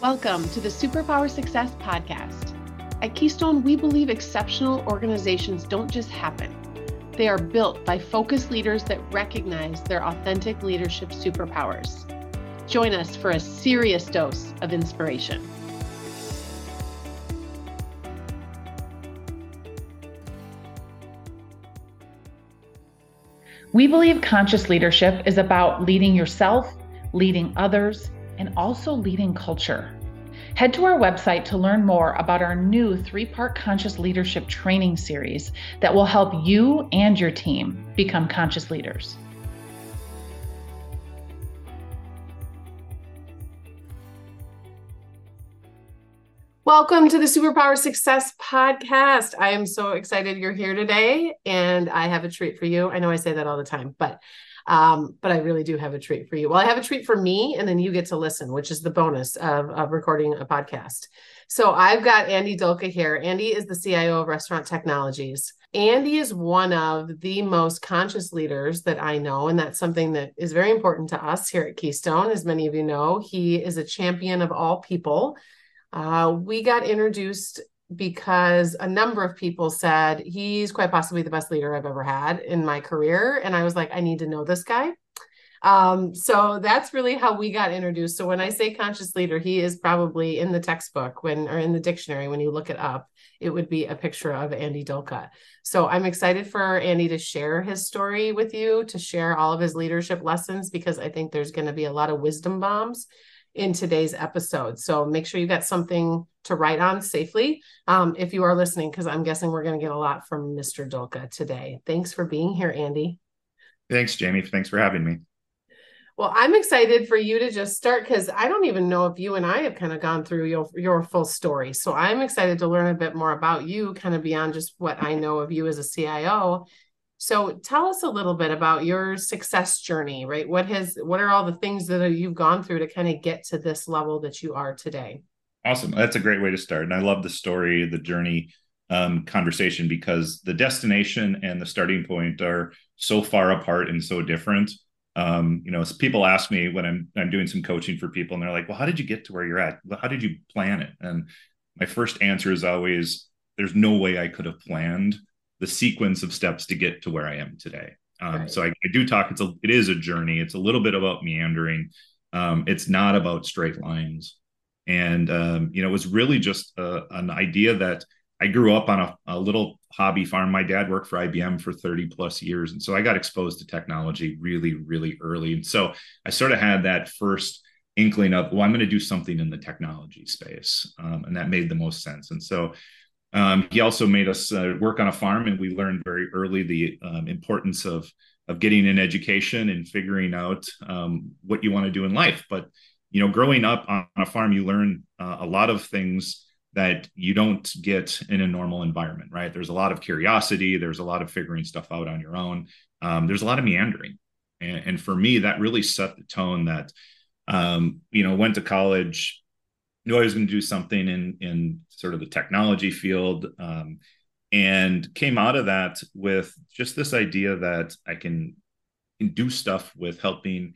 Welcome to the Superpower Success Podcast. At Keystone, we believe exceptional organizations don't just happen, they are built by focused leaders that recognize their authentic leadership superpowers. Join us for a serious dose of inspiration. We believe conscious leadership is about leading yourself, leading others, and also leading culture. Head to our website to learn more about our new three part conscious leadership training series that will help you and your team become conscious leaders. Welcome to the Superpower Success Podcast. I am so excited you're here today, and I have a treat for you. I know I say that all the time, but um, but I really do have a treat for you. Well, I have a treat for me, and then you get to listen, which is the bonus of, of recording a podcast. So I've got Andy Dulka here. Andy is the CIO of Restaurant Technologies. Andy is one of the most conscious leaders that I know, and that's something that is very important to us here at Keystone. As many of you know, he is a champion of all people. Uh, we got introduced because a number of people said he's quite possibly the best leader I've ever had in my career. And I was like, I need to know this guy. Um, so that's really how we got introduced. So when I say conscious leader, he is probably in the textbook when or in the dictionary when you look it up, it would be a picture of Andy Dulka. So I'm excited for Andy to share his story with you, to share all of his leadership lessons, because I think there's going to be a lot of wisdom bombs in today's episode. So make sure you got something to write on safely um, if you are listening, because I'm guessing we're going to get a lot from Mr. Dulka today. Thanks for being here, Andy. Thanks, Jamie. Thanks for having me. Well, I'm excited for you to just start because I don't even know if you and I have kind of gone through your your full story. So I'm excited to learn a bit more about you, kind of beyond just what I know of you as a CIO, so tell us a little bit about your success journey, right? What has what are all the things that you've gone through to kind of get to this level that you are today? Awesome. That's a great way to start. And I love the story, the journey um, conversation because the destination and the starting point are so far apart and so different. Um, you know, people ask me when I'm I'm doing some coaching for people, and they're like, "Well, how did you get to where you're at? How did you plan it?" And my first answer is always, "There's no way I could have planned the sequence of steps to get to where I am today. Um, right. So I, I, do talk. It's a it is a journey. It's a little bit about meandering. Um, it's not about straight lines. And um, you know, it was really just a, an idea that I grew up on a, a, little hobby farm. My dad worked for IBM for 30 plus years, and so I got exposed to technology really, really early. And so I sort of had that first inkling of, well, I'm going to do something in the technology space, um, and that made the most sense. And so um, he also made us uh, work on a farm, and we learned very early the um, importance of of getting an education and figuring out um, what you want to do in life. But you know, growing up on a farm, you learn uh, a lot of things that you don't get in a normal environment. Right? There's a lot of curiosity. There's a lot of figuring stuff out on your own. Um, there's a lot of meandering, and, and, for me, that really set the tone. That um, you know, went to college knew I was going to do something in in sort of the technology field, um, and came out of that with just this idea that I can, can do stuff with helping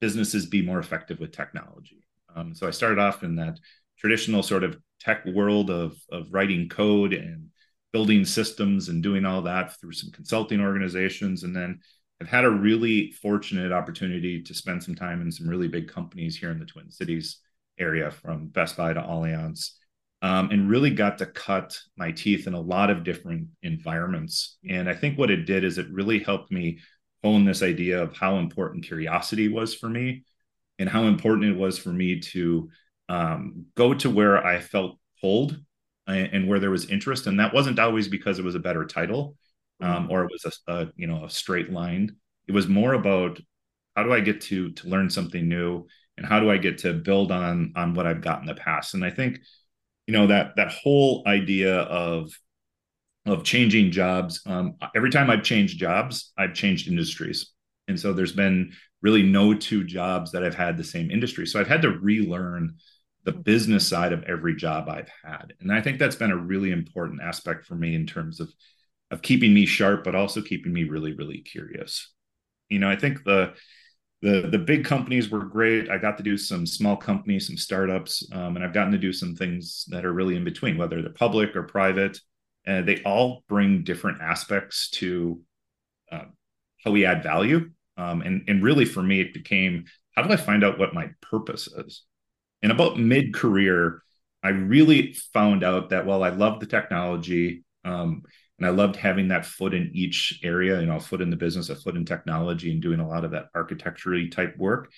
businesses be more effective with technology. Um, so I started off in that traditional sort of tech world of of writing code and building systems and doing all that through some consulting organizations, and then I've had a really fortunate opportunity to spend some time in some really big companies here in the Twin Cities area from Best Buy to Allianz, um, and really got to cut my teeth in a lot of different environments. And I think what it did is it really helped me hone this idea of how important curiosity was for me and how important it was for me to um, go to where I felt pulled and, and, where there was interest. And that wasn't always because it was a better title um, mm-hmm. or it was a, a, you know a straight line. It was more about how do I get to to learn something new and how do I get to build on on what I've got in the past? And I think, you know, that that whole idea of of changing jobs. Um, every time I've changed jobs, I've changed industries, and so there's been really no two jobs that I've had the same industry. So I've had to relearn the business side of every job I've had, and I think that's been a really important aspect for me in terms of of keeping me sharp, but also keeping me really, really curious. You know, I think the the the big companies were great. I got to do some small companies, some startups, um, and I've gotten to do some things that are really in between, whether they're public or private. And they all bring different aspects to uh, how we add value. Um, and and really, for me, it became how do I find out what my purpose is? And about mid career, I really found out that while I love the technology, um, and I loved having that foot in each area, you know, a foot in the business, a foot in technology, and doing a lot of that architecturally type work.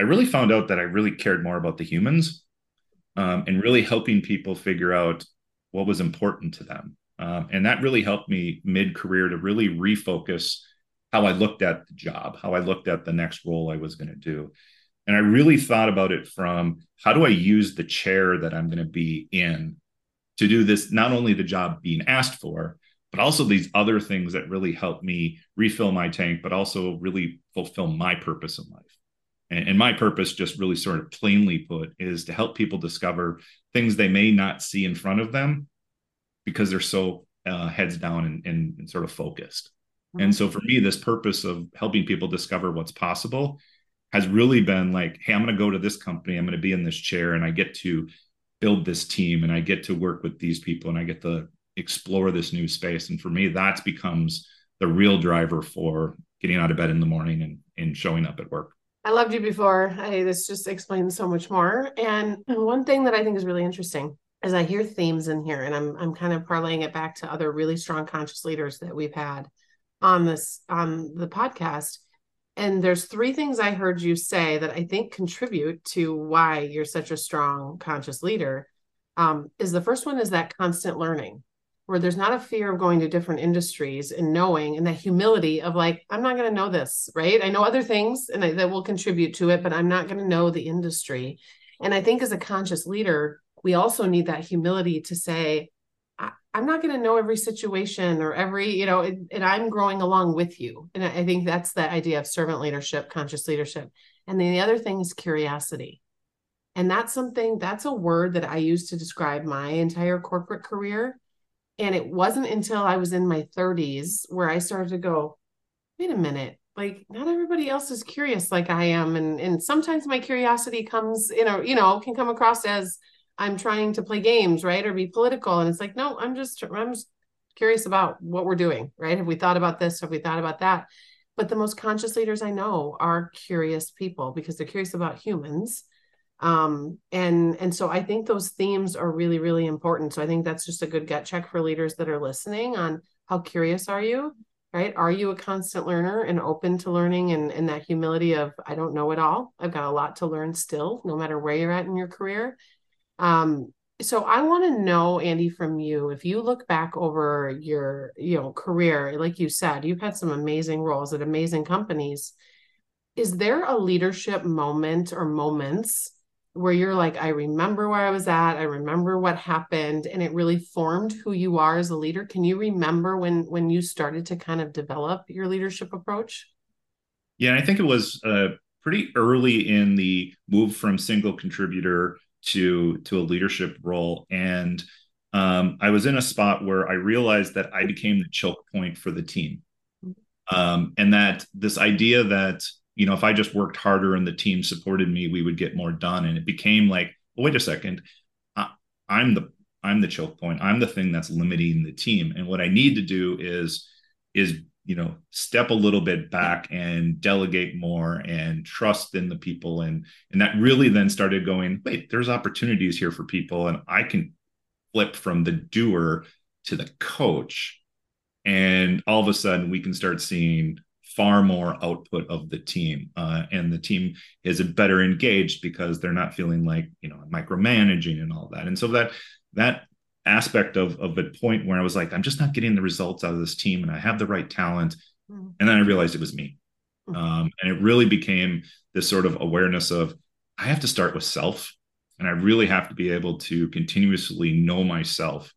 I really found out that I really cared more about the humans um, and really helping people figure out what was important to them. Um, and that really helped me mid career to really refocus how I looked at the job, how I looked at the next role I was going to do. And I really thought about it from how do I use the chair that I'm going to be in to do this, not only the job being asked for, but also these other things that really help me refill my tank, but also really fulfill my purpose in life. And, and, my purpose, just really sort of plainly put, is to help people discover things they may not see in front of them because they're so uh, heads down and, and, and, sort of focused. Mm-hmm. And so for me, this purpose of helping people discover what's possible has really been like, hey, I'm going to go to this company, I'm going to be in this chair, and I get to build this team and I get to work with these people and I get to explore this new space. And for me, that becomes the real driver for getting out of bed in the morning and, and showing up at work. I loved you before. I this just explains so much more. And one thing that I think is really interesting is I hear themes in here, and I'm I'm kind of parlaying it back to other really strong conscious leaders that we've had on this on the podcast. And there's three things I heard you say that I think contribute to why you're such a strong conscious leader. Um, is the first one is that constant learning where there's not a fear of going to different industries and knowing and that humility of like i'm not going to know this right? I know other things and I, that will contribute to it but i'm not going to know the industry. And i think as a conscious leader we also need that humility to say I, am not going to know every situation or every you know and, and i'm growing along with you. And I, I think that's the idea of servant leadership conscious leadership. And then the other thing is curiosity. And that's something that's a word that i use to describe my entire corporate career and it wasn't until I was in my 30s where I started to go, wait a minute, like not everybody else is curious like I am. And and sometimes my curiosity comes in a, you know, can come across as I'm trying to play games, right? Or be political. And it's like, no, I'm just I'm just curious about what we're doing, right? Have we thought about this? Have we thought about that? But the most conscious leaders I know are curious people because they're curious about humans um and and so i think those themes are really really important. So i think that's just a good gut check for leaders that are listening on how curious are you right? Are you a constant learner and open to learning and and that humility of i don't know it all. I've got a lot to learn still no matter where you're at in your career. Um so i want to know andy from you if you look back over your you know career like you said you've had some amazing roles at amazing companies. Is there a leadership moment or moments where you're like, I remember where I was at, I remember what happened, and it really formed who you are as a leader. Can you remember when when you started to kind of develop your leadership approach? Yeah, I think it was uh, pretty early in the move from single contributor to to a leadership role, and um, I was in a spot where I realized that I became the choke point for the team, mm-hmm. um, and that this idea that you know, if I just worked harder and the team supported me, we would get more done. And it became like, wait a second, I, I'm the I'm the choke point. I'm the thing that's limiting the team. And what I need to do is is you know step a little bit back and delegate more and trust in the people and and that really then started going wait there's opportunities here for people and i can flip from the doer to the coach and all of a sudden we can start seeing far more output of the team uh, and the team is better engaged because they're not feeling like you know micromanaging and all that and so that that aspect of of a point where i was like i'm just not getting the results out of this team and i have the right talent mm-hmm. and then i realized it was me mm-hmm. um, and it really became this sort of awareness of i have to start with self and i really have to be able to continuously know myself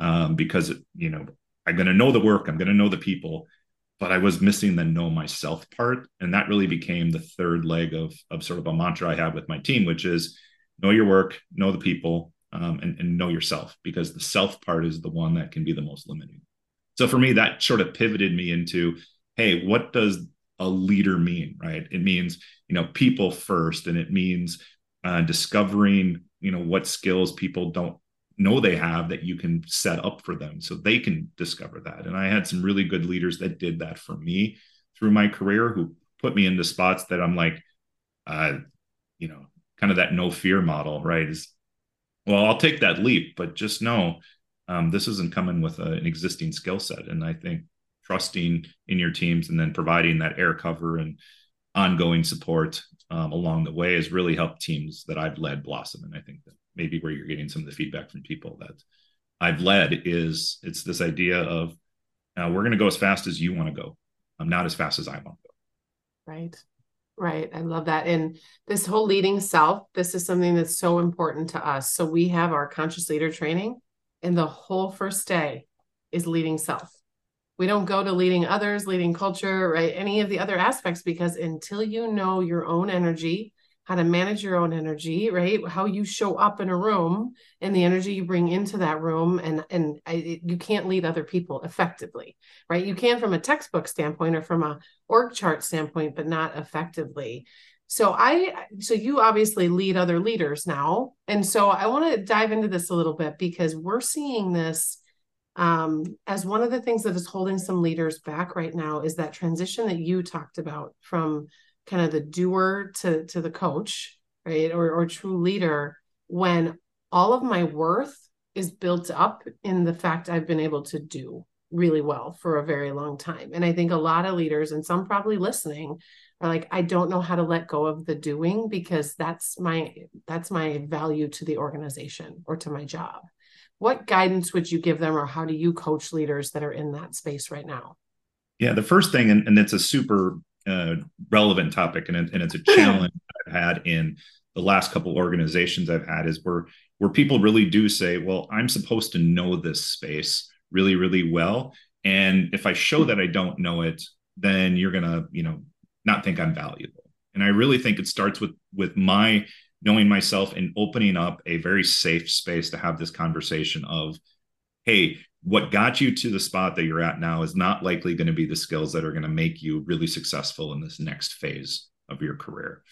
um, because you know i'm going to know the work i'm going to know the people but I was missing the know myself part. And that really became the third leg of, of sort of a mantra I have with my team, which is know your work, know the people, um, and, and know yourself, because the self part is the one that can be the most limiting. So for me, that sort of pivoted me into, hey, what does a leader mean, right? It means, you know, people first, and it means uh, discovering, you know, what skills people don't know they have that you can set up for them so they can discover that. And I had some really good leaders that did that for me through my career who put me into spots that I'm like, uh, you know, kind of that no fear model, right? Is well, I'll take that leap, but just know um, this isn't coming with a, an existing skill set. And I think trusting in your teams and then providing that air cover and ongoing support um, along the way has really helped teams that I've led blossom. And I think that maybe where you're getting some of the feedback from people that I've led is it's this idea of uh, we're going to go as fast as you want to go. I'm not as fast as I want to go. Right. Right. I love that. And this whole leading self, this is something that's so important to us. So we have our conscious leader training, and the whole first day is leading self. We don't go to leading others, leading culture, right? Any of the other aspects, because until you know your own energy, how to manage your own energy, right? How you show up in a room and the energy you bring into that room, and and I, you can't lead other people effectively, right? You can from a textbook standpoint or from a org chart standpoint, but not effectively. So I, so you obviously lead other leaders now, and so I want to dive into this a little bit because we're seeing this um, as one of the things that is holding some leaders back right now is that transition that you talked about from kind of the doer to to the coach right or or true leader when all of my worth is built up in the fact I've been able to do really well for a very long time. And I think a lot of leaders and some probably listening are like I don't know how to let go of the doing because that's my that's my value to the organization or to my job. What guidance would you give them or how do you coach leaders that are in that space right now? Yeah, the first thing, and, and it's a super uh, relevant topic, and, it, and it's a challenge I've had in the last couple organizations I've had is where where people really do say, "Well, I'm supposed to know this space really, really well, and if I show that I don't know it, then you're gonna, you know, not think I'm valuable." And I really think it starts with with my knowing myself and opening up a very safe space to have this conversation of, "Hey, what got you to the spot that you're at now is not likely going to be the skills that are going to make you really successful in this next phase of your career.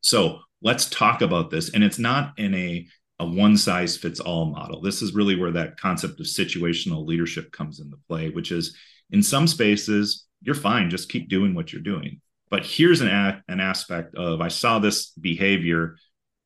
So let's talk about this. And it's not in a, a one size fits all model. This is really where that concept of situational leadership comes into play, which is in some spaces, you're fine, just keep doing what you're doing. But here's an, a- an aspect of I saw this behavior.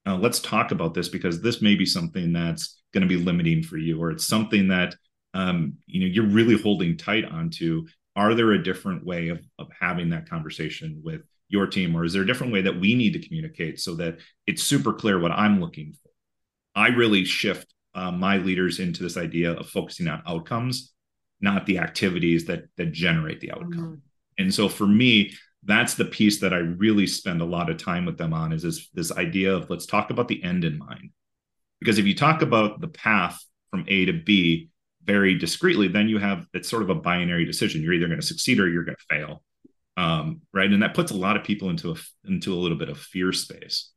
Uh, let's talk about this because this may be something that's going to be limiting for you, or it's something that um, you know you're really holding tight onto are there a different way of, of having that conversation with your team? Or is there a different way that we need to communicate so that it's super clear what i'm looking for? I really shift uh, my leaders into this idea of focusing on outcomes not the activities that that generate the outcome. Mm-hmm. and so for me that's the piece that i really spend a lot of time with them on is this this idea of let's talk about the end in mind. Because if you talk about the path from a to b very discreetly, then you have it's sort of a binary decision. You're either going to succeed or you're going to fail, um, right? And that puts a lot of people into a into a little bit of fear space.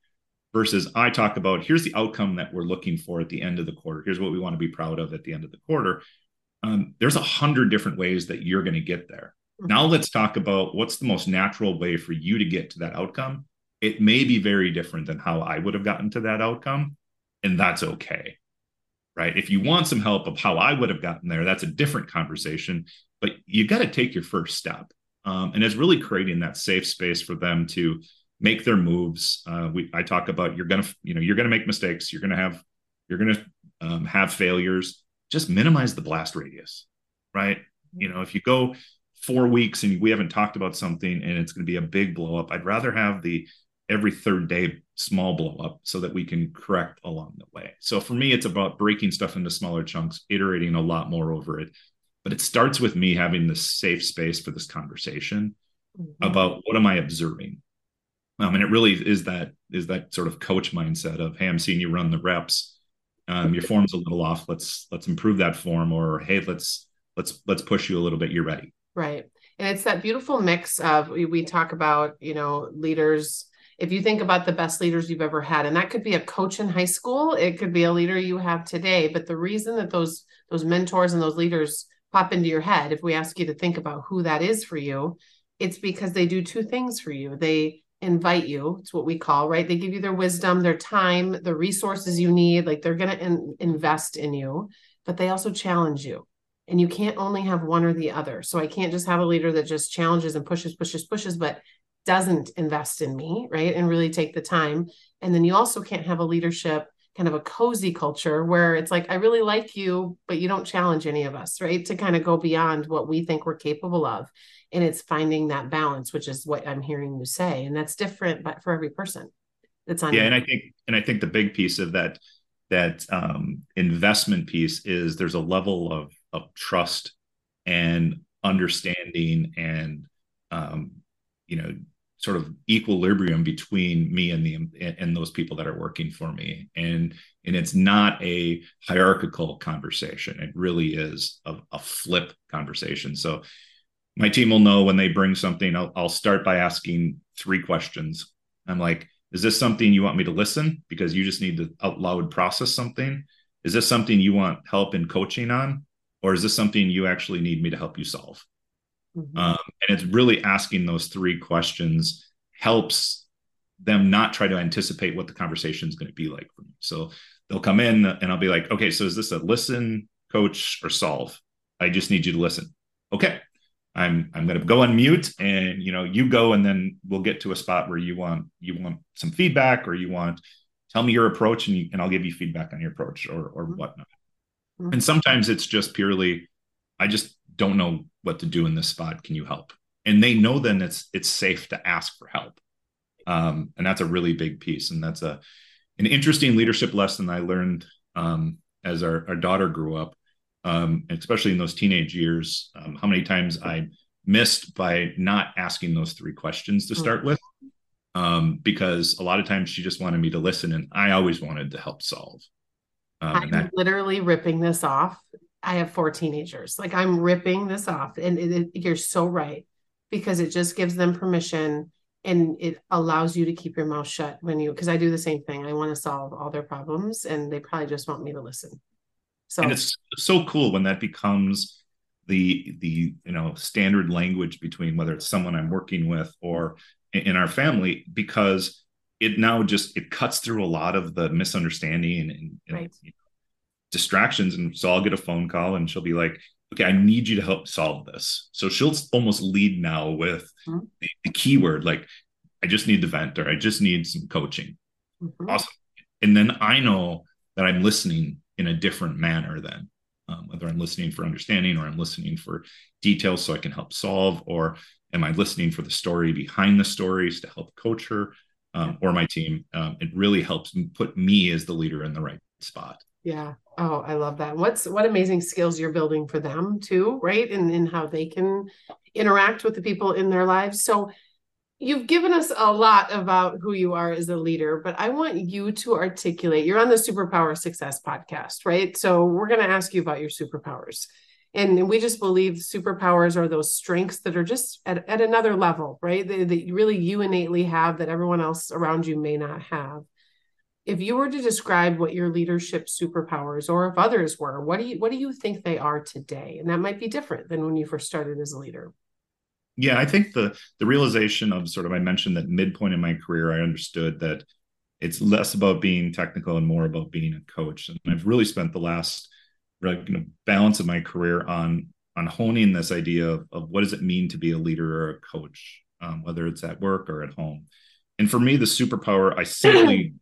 Versus, I talk about here's the outcome that we're looking for at the end of the quarter. Here's what we want to be proud of at the end of the quarter. Um, there's a hundred different ways that you're going to get there. Mm-hmm. Now let's talk about what's the most natural way for you to get to that outcome. It may be very different than how I would have gotten to that outcome, and that's okay right? If you want some help of how I would have gotten there, that's a different conversation. But you got to take your first step, um, and it's really creating that safe space for them to make their moves. Uh, we I talk about you're gonna you know you're gonna make mistakes. You're gonna have you're gonna um, have failures. Just minimize the blast radius, right? You know, if you go four weeks and we haven't talked about something and it's going to be a big blow up, I'd rather have the every third day small blow up so that we can correct along the way. So for me, it's about breaking stuff into smaller chunks, iterating a lot more over it. But it starts with me having this safe space for this conversation mm-hmm. about what am I observing? Um, and it really is that is that sort of coach mindset of, hey, I'm seeing you run the reps. Um, your form's a little off. Let's let's improve that form, or hey, let's let's let's push you a little bit. You're ready. Right. And it's that beautiful mix of we, we talk about, you know, leaders if you think about the best leaders you've ever had and that could be a coach in high school it could be a leader you have today but the reason that those those mentors and those leaders pop into your head if we ask you to think about who that is for you it's because they do two things for you. They invite you, it's what we call, right? They give you their wisdom, their time, the resources you need. Like they're going to in- invest in you, but they also challenge you. And you can't only have one or the other. So I can't just have a leader that just challenges and pushes, pushes, pushes, but doesn't invest in me, right? And really take the time. And then you also can't have a leadership kind of a cozy culture where it's like, I really like you, but you don't challenge any of us, right? To kind of go beyond what we think we're capable of. And it's finding that balance, which is what I'm hearing you say. And that's different but for every person that's on. Yeah. You. And I think, and I think the big piece of that, that um, investment piece is there's a level of, of trust and understanding and, um, you know, sort of equilibrium between me and the and those people that are working for me. And and it's not a hierarchical conversation. It really is a, a flip conversation. So my team will know when they bring something I'll, I'll start by asking three questions. I'm like is this something you want me to listen? Because you just need to out loud process something. Is this something you want help in coaching on? Or is this something you actually need me to help you solve Mm-hmm. Um, and it's really asking those three questions helps them not try to anticipate what the conversation is going to be like for me. So they'll come in and I'll be like, okay, so is this a listen, coach, or solve? I just need you to listen. Okay. I'm I'm going to go on mute and you know you go and then we'll get to a spot where you want you want some feedback or you want tell me your approach and you, and I'll give you feedback on your approach or or mm-hmm. whatnot. Mm-hmm. And sometimes it's just purely I just don't know what to do in this spot. Can you help? And they know then it's it's safe to ask for help. Um, and that's a really big piece. And that's a an interesting leadership lesson I learned um, as our, our daughter grew up, um, especially in those teenage years, um, how many times I missed by not asking those three questions to start with. Um, because a lot of times she just wanted me to listen and I always wanted to help solve. Um, I'm that- literally ripping this off I have four teenagers. Like I'm ripping this off. And it, it, you're so right because it just gives them permission and it allows you to keep your mouth shut when you, because I do the same thing. I want to solve all their problems and they probably just want me to listen. So and it's so cool when that becomes the the you know standard language between whether it's someone I'm working with or in our family because it now just it cuts through a lot of the misunderstanding and, and right. you know, distractions. And so I'll get a phone call and she'll be like, okay, I need you to help solve this. So she'll almost lead now with mm-hmm. the, the keyword, like, I just need the vent or I just need some coaching. Mm-hmm. Awesome. And then I know that I'm listening in a different manner then, um, whether I'm listening for understanding or I'm listening for details so I can help solve, or am I listening for the story behind the stories to help coach her um, or my team? Um, it really helps put me as the leader in the right spot. Yeah. Oh, I love that. What's what amazing skills you're building for them too, right? And in how they can interact with the people in their lives. So you've given us a lot about who you are as a leader, but I want you to articulate. You're on the Superpower Success podcast, right? So we're going to ask you about your superpowers. And we just believe superpowers are those strengths that are just at, at another level, right? That, that really you innately have that everyone else around you may not have if you were to describe what your leadership superpowers or if others were what do you what do you think they are today? And that might be different than when you first started as a leader. Yeah i think the the realization of sort of i mentioned that midpoint in my career i understood that it's less about being technical and more about being a coach. And i've really spent the last you know, balance of my career on on honing this idea of, of what does it mean to be a leader or a coach um, whether it's at work or at home. And for me the superpower i simply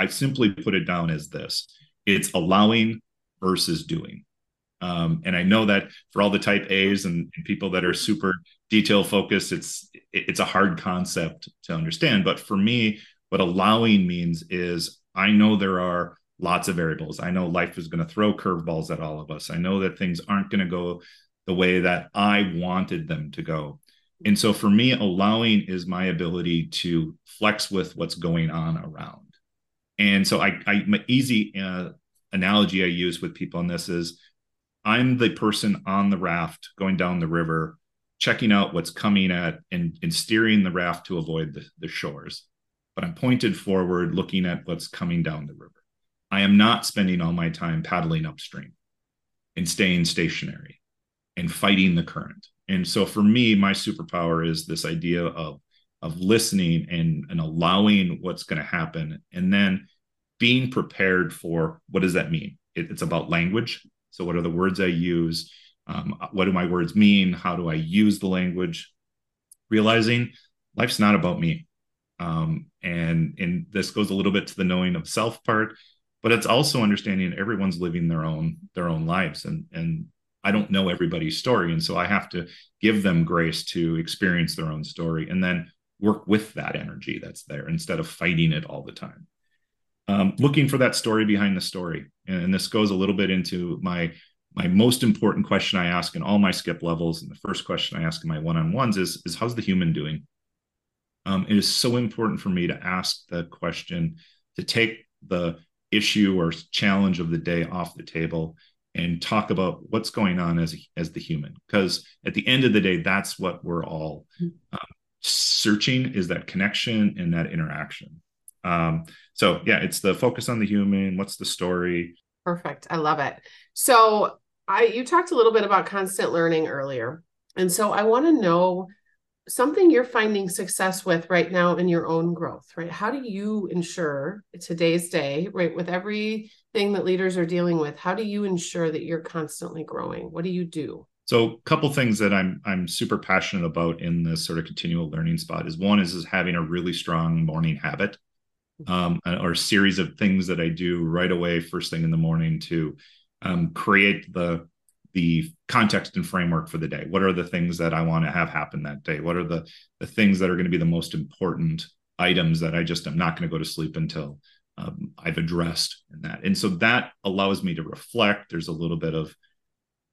I simply put it down as this it's allowing versus doing. Um, and I know that for all the type A's and, and people that are super detail focused, it's it's a hard concept to understand. But for me, what allowing means is I know there are lots of variables. I know life is going to throw curveballs at all of us. I know that things aren't going to go the way that I wanted them to go. And so for me, allowing is my ability to flex with what's going on around. And so I, I my easy uh, analogy I use with people on this is I'm the person on the raft going down the river, checking out what's coming at and, and steering the raft to avoid the, the shores. But I'm pointed forward, looking at what's coming down the river. I am not spending all my time paddling upstream and staying stationary and fighting the current And so for me, my superpower is this idea of of listening and and allowing what's going to happen and then being prepared for what does that mean? It, it's about language. So what are the words i use? Um, what do my words mean? How do i use the language? Realizing life's not about me. Um, and and this goes a little bit to the knowing of self part but it's also understanding everyone's living their own their own lives and and i don't know everybody's story and so i have to give them grace to experience their own story. And then work with that energy that's there instead of fighting it all the time. Um, looking for that story behind the story. And this goes a little bit into my my most important question i ask in all my skip levels. And the first question i ask in my one-on-ones is is how's the human doing? Um, it is so important for me to ask the question to take the issue or challenge of the day off the table and talk about what's going on as as the human. Because at the end of the day that's what we're all hmm. um, searching is that connection and that interaction. Um, so yeah it's the focus on the human what's the story. Perfect. I love it. So i you talked a little bit about constant learning earlier and so i want to know something you're finding success with right now in your own growth right? How do you ensure today's day right with everything that leaders are dealing with how do you ensure that you're constantly growing? What do you do so a couple things that I'm I'm super passionate about in this sort of continual learning spot is one is is having a really strong morning habit um, or series of things that I do right away first thing in the morning to um, create the the context and framework for the day. What are the things that I want to have happen that day? What are the the things that are going to be the most important items that I just am not going to go to sleep until um, I've addressed in that. And so that allows me to reflect. There's a little bit of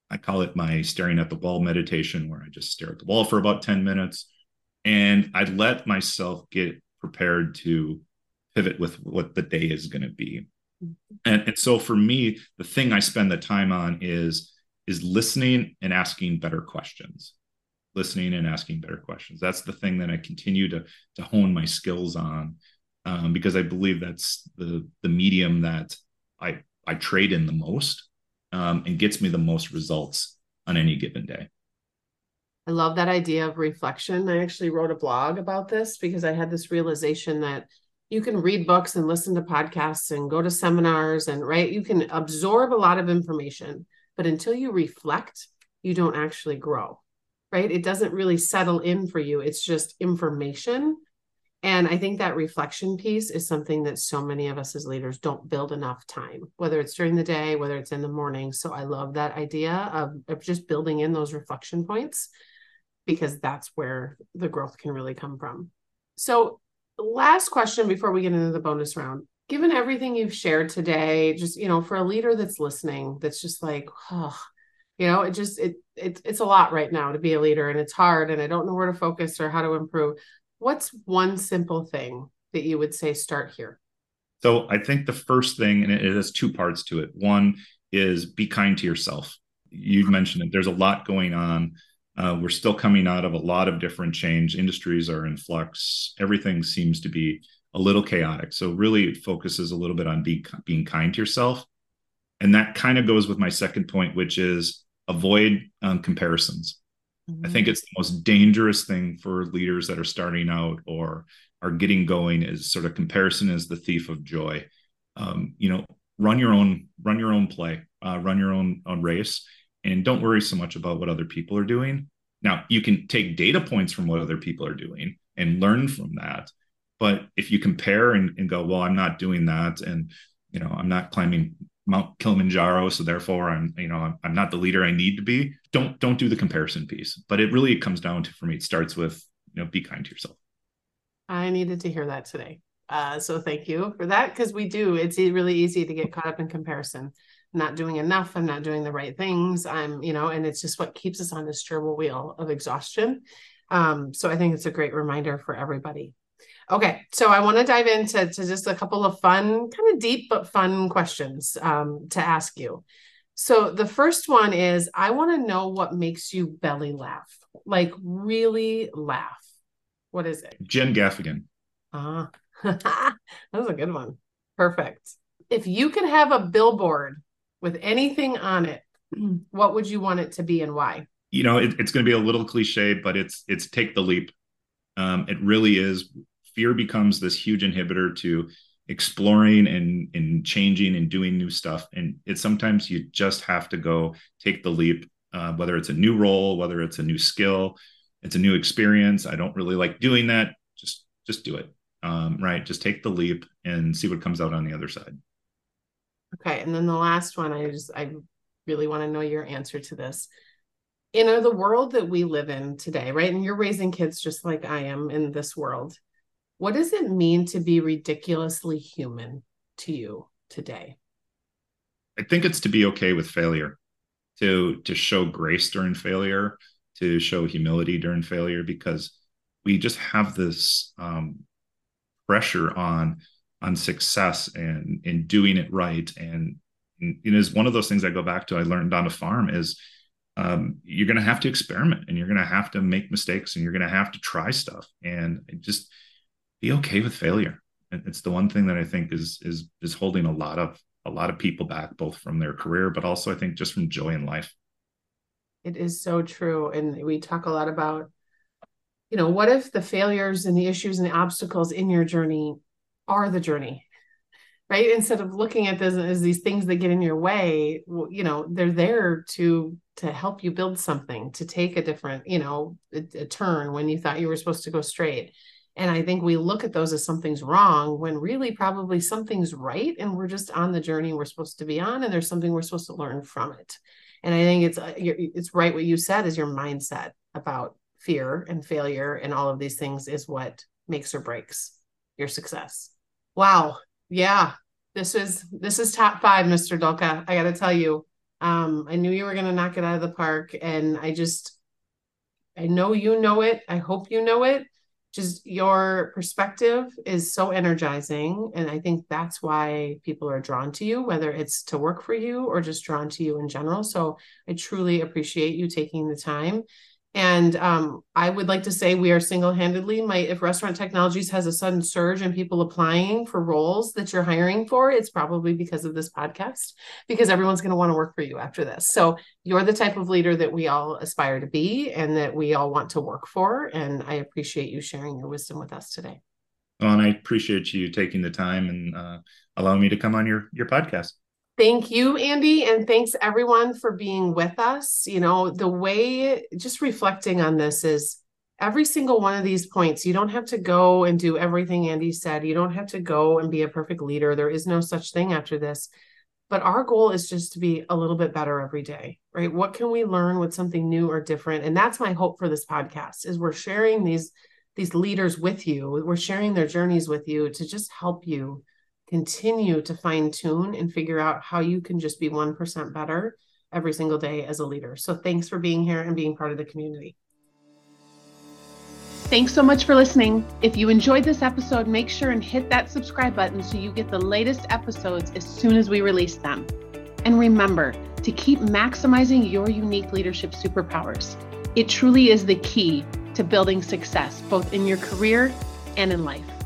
I call it my staring at the wall meditation, where I just stare at the wall for about 10 minutes. And I let myself get prepared to pivot with what the day is going to be. Mm-hmm. And, and so for me, the thing I spend the time on is is listening and asking better questions. Listening and asking better questions. That's the thing that I continue to to hone my skills on, um, because I believe that's the the medium that I I trade in the most um, and gets me the most results on any given day. I love that idea of reflection. I actually wrote a blog about this because I had this realization that you can read books and listen to podcasts and go to seminars and right you can absorb a lot of information but until you reflect you don't actually grow right it doesn't really settle in for you it's just information and I think that reflection piece is something that so many of us as leaders don't build enough time, whether it's during the day, whether it's in the morning. So I love that idea of, of just building in those reflection points because that's where the growth can really come from. So, last question before we get into the bonus round. Given everything you've shared today, just you know, for a leader that's listening, that's just like, oh, you know, it just it, it it's a lot right now to be a leader, and it's hard, and I don't know where to focus or how to improve what's one simple thing that you would say start here? So I think the first thing, and it has two parts to it. One is be kind to yourself. You've mentioned it. There's a lot going on. Uh, we're still coming out of a lot of different change. Industries are in flux. Everything seems to be a little chaotic. So really, it focuses a little bit on be, being kind to yourself, and that kind of goes with my second point, which is avoid um, comparisons. Mm-hmm. I think mm-hmm. it's the most dangerous thing for leaders that are starting out or are getting going is sort of comparison is the thief of joy. Um, you know, run your own run your own play, uh, run your own own race, and don't worry so much about what other people are doing. Now, you can take data points from what other people are doing and learn from that. But if you compare and, and go, well, I'm not doing that, and you know, I'm not climbing Mount Kilimanjaro, so therefore I'm, you know, I'm, I'm not the leader I need to be. Don't don't do the comparison piece. But it really comes down to for me, it starts with, you know, be kind to yourself. I needed to hear that today. Uh, so thank you for that because we do. It's really easy to get caught up in comparison. I'm not doing enough. I'm not doing the right things. I'm, you know, and it's just what keeps us on this gerbil wheel of exhaustion. Um, so I think it's a great reminder for everybody. Okay, so I want to dive into to just a couple of fun, kind of deep but fun questions um, to ask you. So the first one is I want to know what makes you belly laugh, like really laugh. What is it? Jim Gaffigan. Ah, that was a good one. Perfect. If you could have a billboard with anything on it, what would you want it to be and why? you know, it, it's going to be a little cliche, but it's it's take the leap. Um, it really is. Fear becomes this huge inhibitor to exploring and and changing and doing new stuff. And it's sometimes you just have to go take the leap, uh, whether it's a new role, whether it's a new skill, it's a new experience. I don't really like doing that. Just just do it. Um, right. Just take the leap and see what comes out on the other side. Okay. And then the last one, I just I really want to know your answer to this you know the world that we live in today, right? And you're raising kids just like I am in this world. What does it mean to be ridiculously human to you today? I think it's to be okay with failure, to to show grace during failure, to show humility during failure, because we just have this um, pressure on on success and in doing it right. And, and know, is one of those things I go back to. I learned on a farm is um, you're going to have to experiment and you're going to have to make mistakes and you're going to have to try stuff and just be okay with failure. It's the one thing that I think is is is holding a lot of a lot of people back, both from their career, but also I think just from joy in life. It is so true, and we talk a lot about, you know, what if the failures and the issues and the obstacles in your journey are the journey, right? Instead of looking at this as these things that get in your way, you know, they're there to to help you build something, to take a different, you know, a, a turn when you thought you were supposed to go straight and I think we look at those as something's wrong when really probably something's right. And we're just on the journey we're supposed to be on. And there's something we're supposed to learn from it. And I think it's, uh, it's right what you said is your mindset about fear and failure and all of these things is what makes or breaks your success. Wow. Yeah. This is, this is top five, Mr. Dulka. I got to tell you, um, I knew you were going to knock it out of the park. And I just, I know you know it. I hope you know it just your perspective is so energizing and i think that's why people are drawn to you whether it's to work for you or just drawn to you in general. So i truly appreciate you taking the time and um, I would like to say we are single handedly. My if restaurant technologies has a sudden surge in people applying for roles that you're hiring for, it's probably because of this podcast, because everyone's going to want to work for you after this. So you're the type of leader that we all aspire to be and that we all want to work for. And I appreciate you sharing your wisdom with us today. Well, and I appreciate you taking the time and uh, allowing me to come on your your podcast. Thank you, Andy. And thanks everyone for being with us. You know, the way just reflecting on this is every single one of these points, you don't have to go and do everything Andy said. You don't have to go and be a perfect leader. There is no such thing after this. But our goal is just to be a little bit better every day, right? What can we learn with something new or different? And that's my hope for this podcast is we're sharing these these leaders with you. We're sharing their journeys with you to just help you continue to fine tune and figure out how you can just be 1% better every single day as a leader. So thanks for being here and being part of the community. Thanks so much for listening. If you enjoyed this episode, make sure and hit that subscribe button so you get the latest episodes as soon as we release them. And remember to keep maximizing your unique leadership superpowers. It truly is the key to building success, both in your career and in life.